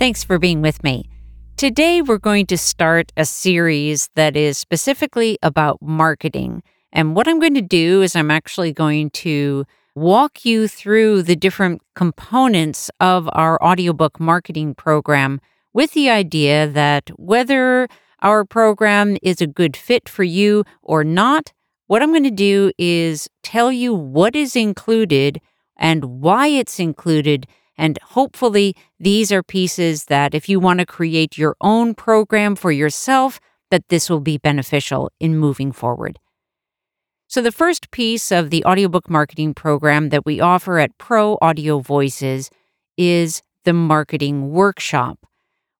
Thanks for being with me. Today, we're going to start a series that is specifically about marketing. And what I'm going to do is, I'm actually going to walk you through the different components of our audiobook marketing program with the idea that whether our program is a good fit for you or not, what I'm going to do is tell you what is included and why it's included. And hopefully, these are pieces that if you want to create your own program for yourself, that this will be beneficial in moving forward. So, the first piece of the audiobook marketing program that we offer at Pro Audio Voices is the marketing workshop.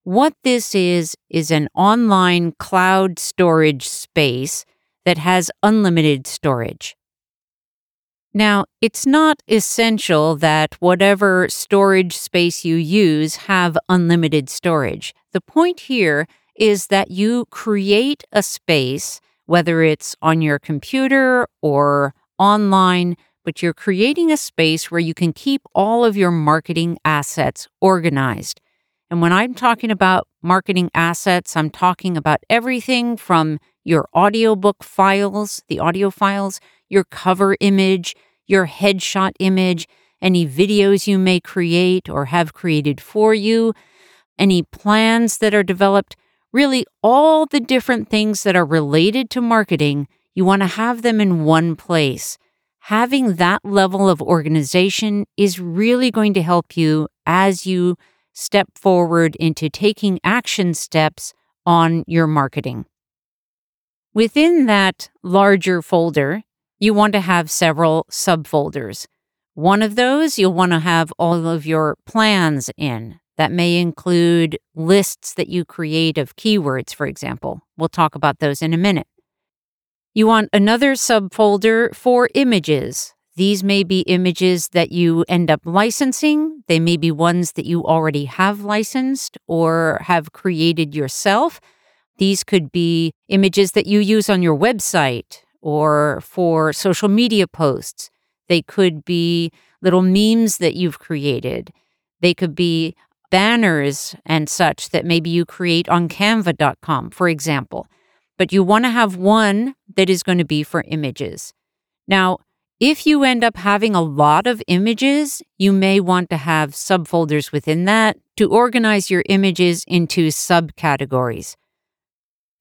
What this is, is an online cloud storage space that has unlimited storage. Now, it's not essential that whatever storage space you use have unlimited storage. The point here is that you create a space whether it's on your computer or online, but you're creating a space where you can keep all of your marketing assets organized. And when I'm talking about marketing assets, I'm talking about everything from your audiobook files, the audio files, your cover image, your headshot image, any videos you may create or have created for you, any plans that are developed really all the different things that are related to marketing, you want to have them in one place. Having that level of organization is really going to help you as you step forward into taking action steps on your marketing. Within that larger folder, you want to have several subfolders. One of those you'll want to have all of your plans in. That may include lists that you create of keywords, for example. We'll talk about those in a minute. You want another subfolder for images. These may be images that you end up licensing. They may be ones that you already have licensed or have created yourself. These could be images that you use on your website or for social media posts. They could be little memes that you've created. They could be banners and such that maybe you create on canva.com, for example. But you want to have one that is going to be for images. Now, if you end up having a lot of images, you may want to have subfolders within that to organize your images into subcategories.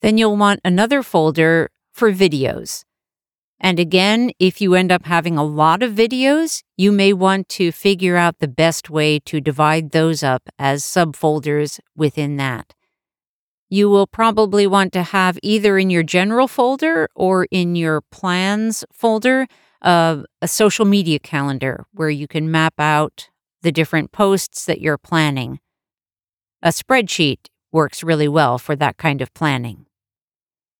Then you'll want another folder for videos. And again, if you end up having a lot of videos, you may want to figure out the best way to divide those up as subfolders within that. You will probably want to have either in your general folder or in your plans folder uh, a social media calendar where you can map out the different posts that you're planning. A spreadsheet works really well for that kind of planning.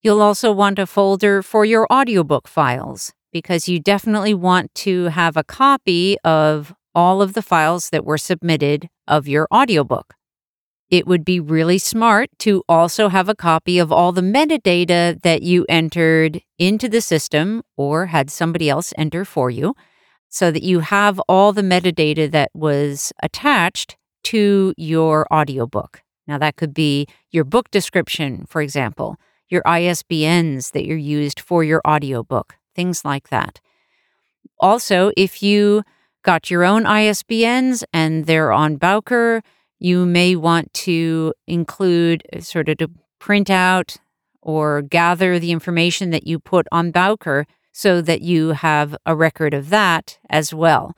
You'll also want a folder for your audiobook files because you definitely want to have a copy of all of the files that were submitted of your audiobook. It would be really smart to also have a copy of all the metadata that you entered into the system or had somebody else enter for you so that you have all the metadata that was attached to your audiobook. Now, that could be your book description, for example your ISBNs that you're used for your audiobook, things like that. Also, if you got your own ISBNs and they're on Bowker, you may want to include uh, sort of to print out or gather the information that you put on Bowker so that you have a record of that as well.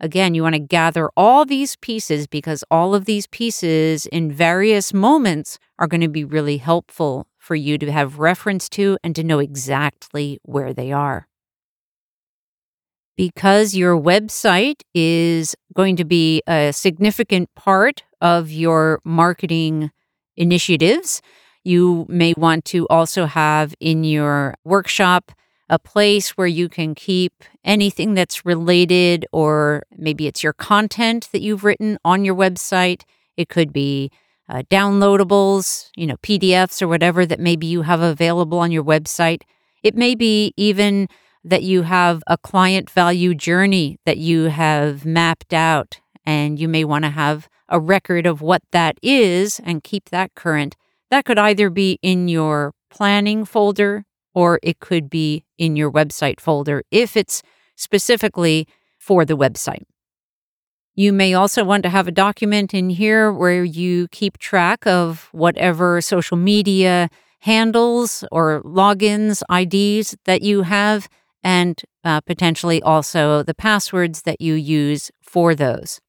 Again, you want to gather all these pieces because all of these pieces in various moments are going to be really helpful for you to have reference to and to know exactly where they are. because your website is going to be a significant part of your marketing initiatives. You may want to also have in your workshop a place where you can keep anything that's related, or maybe it's your content that you've written on your website. It could be uh, downloadables, you know, PDFs or whatever that maybe you have available on your website. It may be even that you have a client value journey that you have mapped out, and you may want to have a record of what that is and keep that current. That could either be in your planning folder or it could be in your website folder if it's specifically for the website. You may also want to have a document in here where you keep track of whatever social media handles or logins, IDs that you have, and uh, potentially also the passwords that you use for those.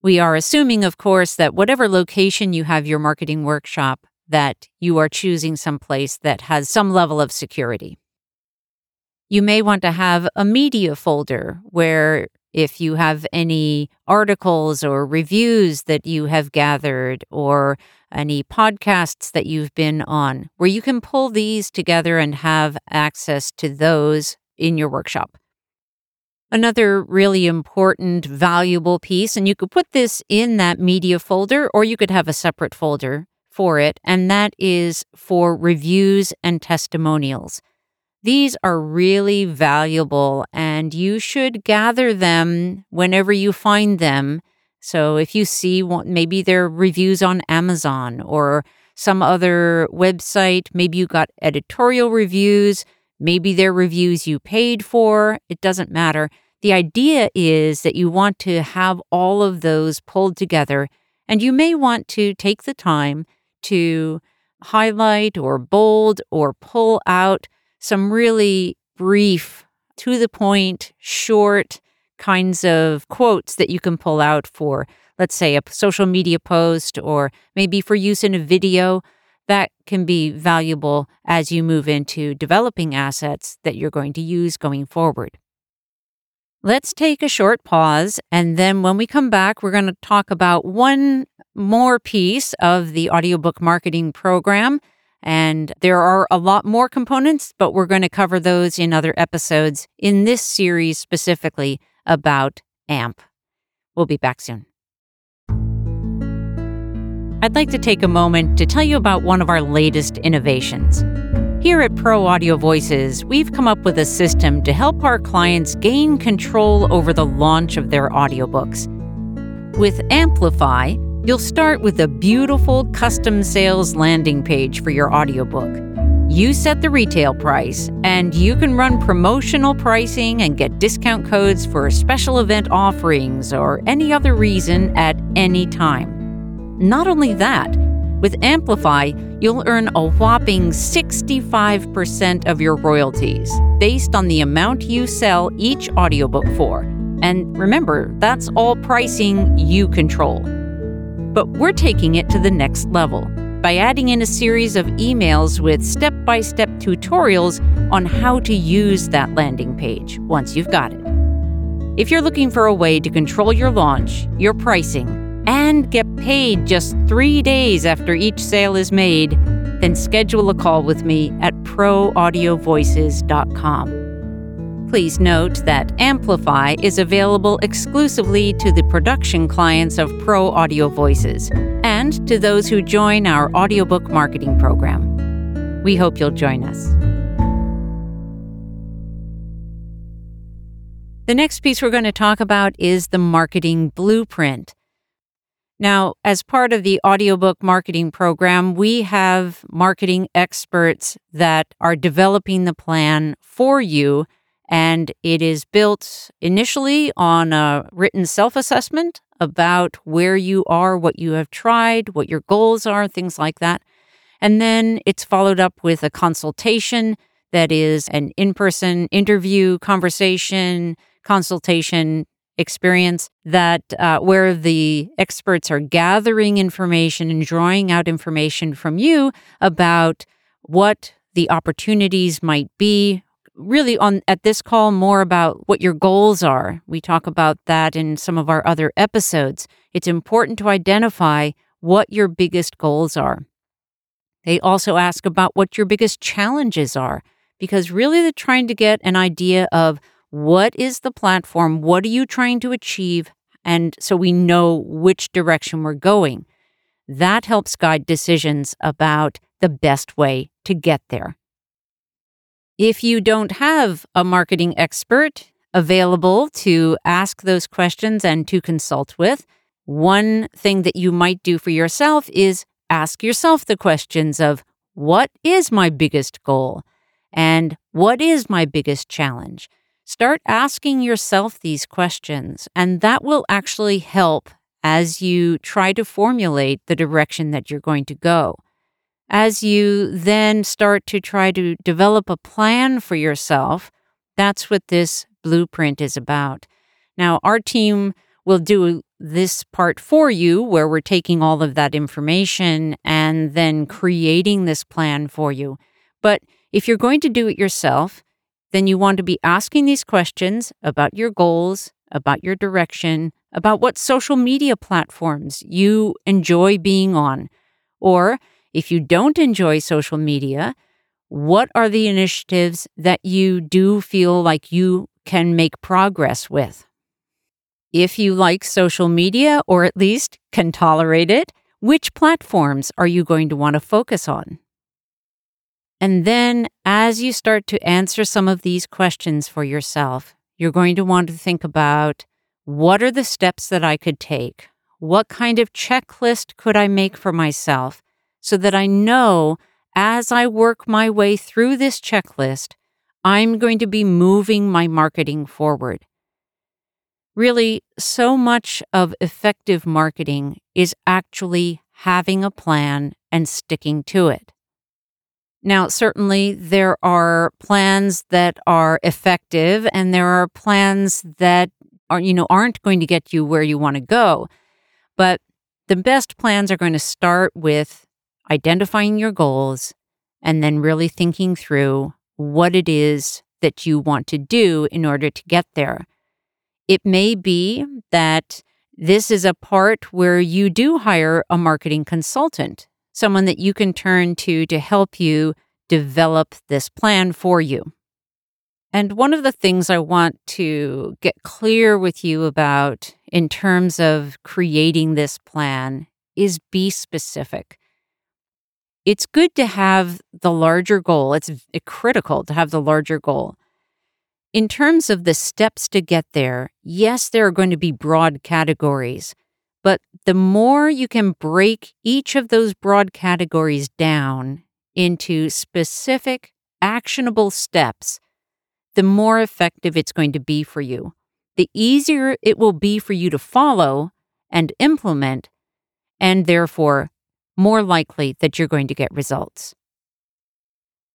We are assuming, of course, that whatever location you have your marketing workshop, that you are choosing some place that has some level of security. You may want to have a media folder where if you have any articles or reviews that you have gathered or any podcasts that you've been on, where you can pull these together and have access to those in your workshop. Another really important, valuable piece, and you could put this in that media folder or you could have a separate folder for it, and that is for reviews and testimonials. These are really valuable, and you should gather them whenever you find them. So if you see maybe their reviews on Amazon or some other website, maybe you got editorial reviews, maybe they're reviews you paid for, it doesn't matter. The idea is that you want to have all of those pulled together, and you may want to take the time to highlight or bold or pull out some really brief, to the point, short kinds of quotes that you can pull out for, let's say, a social media post or maybe for use in a video. That can be valuable as you move into developing assets that you're going to use going forward. Let's take a short pause, and then when we come back, we're going to talk about one more piece of the audiobook marketing program. And there are a lot more components, but we're going to cover those in other episodes in this series specifically about AMP. We'll be back soon. I'd like to take a moment to tell you about one of our latest innovations. Here at Pro Audio Voices, we've come up with a system to help our clients gain control over the launch of their audiobooks. With Amplify, You'll start with a beautiful custom sales landing page for your audiobook. You set the retail price, and you can run promotional pricing and get discount codes for special event offerings or any other reason at any time. Not only that, with Amplify, you'll earn a whopping 65% of your royalties based on the amount you sell each audiobook for. And remember, that's all pricing you control. But we're taking it to the next level by adding in a series of emails with step by step tutorials on how to use that landing page once you've got it. If you're looking for a way to control your launch, your pricing, and get paid just three days after each sale is made, then schedule a call with me at proaudiovoices.com. Please note that Amplify is available exclusively to the production clients of Pro Audio Voices and to those who join our audiobook marketing program. We hope you'll join us. The next piece we're going to talk about is the marketing blueprint. Now, as part of the audiobook marketing program, we have marketing experts that are developing the plan for you and it is built initially on a written self assessment about where you are, what you have tried, what your goals are, things like that. And then it's followed up with a consultation that is an in person interview, conversation, consultation experience that uh, where the experts are gathering information and drawing out information from you about what the opportunities might be really on at this call more about what your goals are. We talk about that in some of our other episodes. It's important to identify what your biggest goals are. They also ask about what your biggest challenges are because really they're trying to get an idea of what is the platform, what are you trying to achieve, and so we know which direction we're going. That helps guide decisions about the best way to get there. If you don't have a marketing expert available to ask those questions and to consult with, one thing that you might do for yourself is ask yourself the questions of what is my biggest goal and what is my biggest challenge? Start asking yourself these questions, and that will actually help as you try to formulate the direction that you're going to go. As you then start to try to develop a plan for yourself, that's what this blueprint is about. Now, our team will do this part for you where we're taking all of that information and then creating this plan for you. But if you're going to do it yourself, then you want to be asking these questions about your goals, about your direction, about what social media platforms you enjoy being on, or if you don't enjoy social media, what are the initiatives that you do feel like you can make progress with? If you like social media, or at least can tolerate it, which platforms are you going to want to focus on? And then, as you start to answer some of these questions for yourself, you're going to want to think about what are the steps that I could take? What kind of checklist could I make for myself so that I know as I work my way through this checklist, I'm going to be moving my marketing forward. Really, so much of effective marketing is actually having a plan and sticking to it. Now, certainly there are plans that are effective and there are plans that are, you know, aren't going to get you where you want to go. But the best plans are going to start with identifying your goals, and then really thinking through what it is that you want to do in order to get there. It may be that this is a part where you do hire a marketing consultant, someone that you can turn to to help you develop this plan for you. And one of the things I want to get clear with you about in terms of creating this plan is be specific it's good to have the larger goal. It's eh, critical to have the larger goal. In terms of the steps to get there, yes, there are going to be broad categories, but the more you can break each of those broad categories down into specific, actionable steps, the more effective it's going to be for you. The easier it will be for you to follow and implement, and therefore more likely that you're going to get results.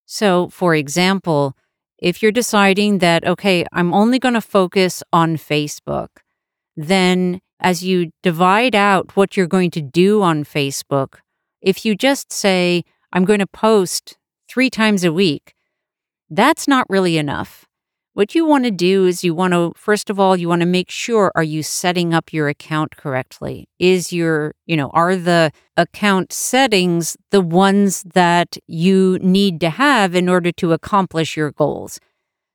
So, for example, if you're deciding that, okay, I'm only going to focus on Facebook, then as you divide out what you're going to do on Facebook, if you just say, I'm going to post three times a week, that's not really enough. What you want to do is you want to first of all you want to make sure are you setting up your account correctly? Is your, you know, are the account settings the ones that you need to have in order to accomplish your goals?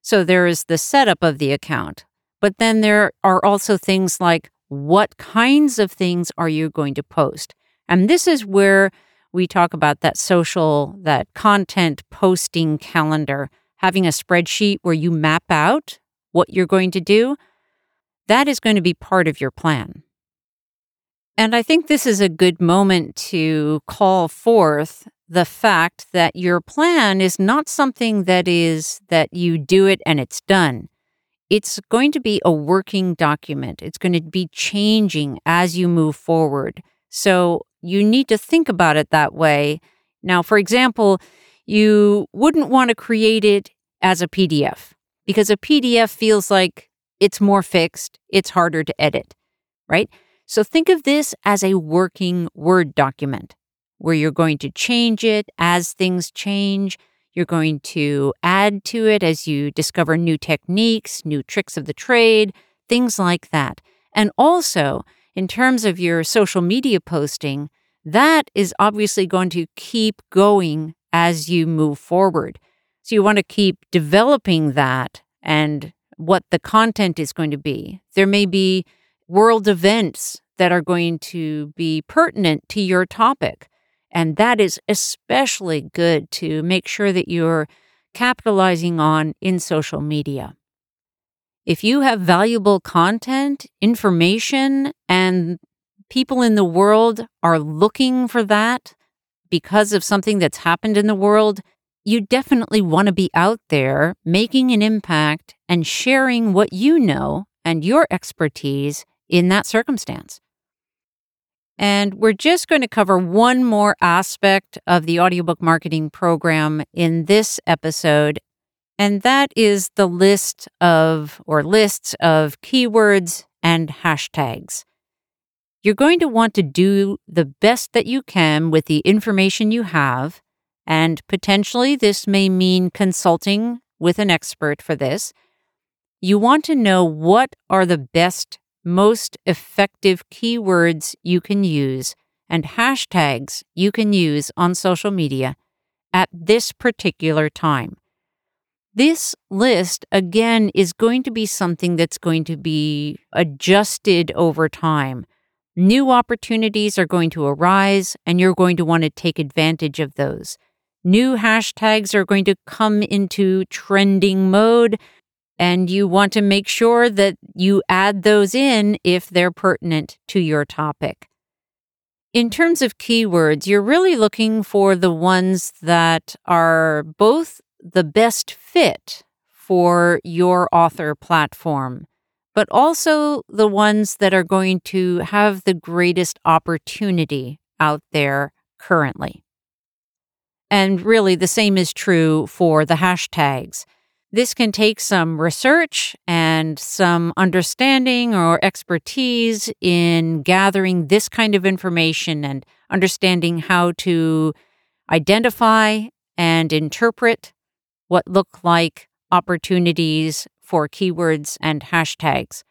So there is the setup of the account. But then there are also things like what kinds of things are you going to post? And this is where we talk about that social, that content posting calendar having a spreadsheet where you map out what you're going to do, that is going to be part of your plan. And I think this is a good moment to call forth the fact that your plan is not something that is that you do it and it's done. It's going to be a working document. It's going to be changing as you move forward. So you need to think about it that way. Now, for example, you wouldn't want to create it as a PDF because a PDF feels like it's more fixed, it's harder to edit, right? So think of this as a working Word document where you're going to change it as things change. You're going to add to it as you discover new techniques, new tricks of the trade, things like that. And also, in terms of your social media posting, that is obviously going to keep going as you move forward. So you want to keep developing that and what the content is going to be. There may be world events that are going to be pertinent to your topic. And that is especially good to make sure that you're capitalizing on in social media. If you have valuable content, information, and people in the world are looking for that because of something that's happened in the world, you definitely want to be out there making an impact and sharing what you know and your expertise in that circumstance. And we're just going to cover one more aspect of the audiobook marketing program in this episode, and that is the list of or lists of keywords and hashtags. You're going to want to do the best that you can with the information you have, and potentially this may mean consulting with an expert for this. You want to know what are the best most effective keywords you can use and hashtags you can use on social media at this particular time. This list, again, is going to be something that's going to be adjusted over time. New opportunities are going to arise, and you're going to want to take advantage of those. New hashtags are going to come into trending mode, and you want to make sure that you add those in if they're pertinent to your topic. In terms of keywords, you're really looking for the ones that are both the best fit for your author platform, but also the ones that are going to have the greatest opportunity out there currently. And really, the same is true for the hashtags. This can take some research and some understanding or expertise in gathering this kind of information and understanding how to identify and interpret what look like opportunities for keywords and hashtags.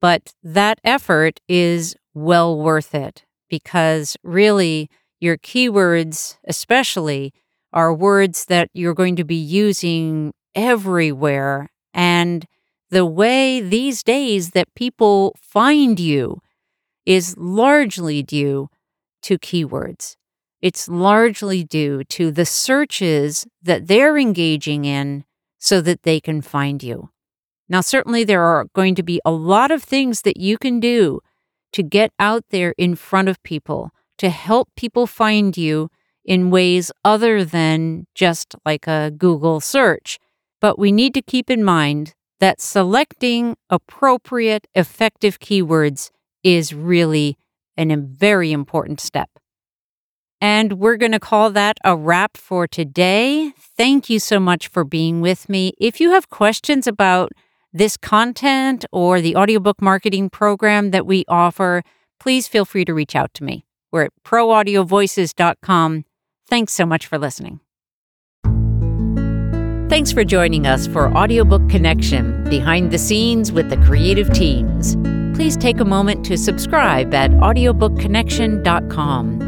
But that effort is well worth it because really your keywords, especially, are words that you're going to be using everywhere. And the way these days that people find you is largely due to keywords. It's largely due to the searches that they're engaging in so that they can find you. Now, certainly, there are going to be a lot of things that you can do to get out there in front of people to help people find you in ways other than just like a Google search. But we need to keep in mind that selecting appropriate, effective keywords is really a very important step. And we're going to call that a wrap for today. Thank you so much for being with me. If you have questions about this content or the audiobook marketing program that we offer, please feel free to reach out to me. We're at proaudiovoices.com. Thanks so much for listening. Thanks for joining us for Audiobook Connection Behind the Scenes with the Creative Teams. Please take a moment to subscribe at audiobookconnection.com.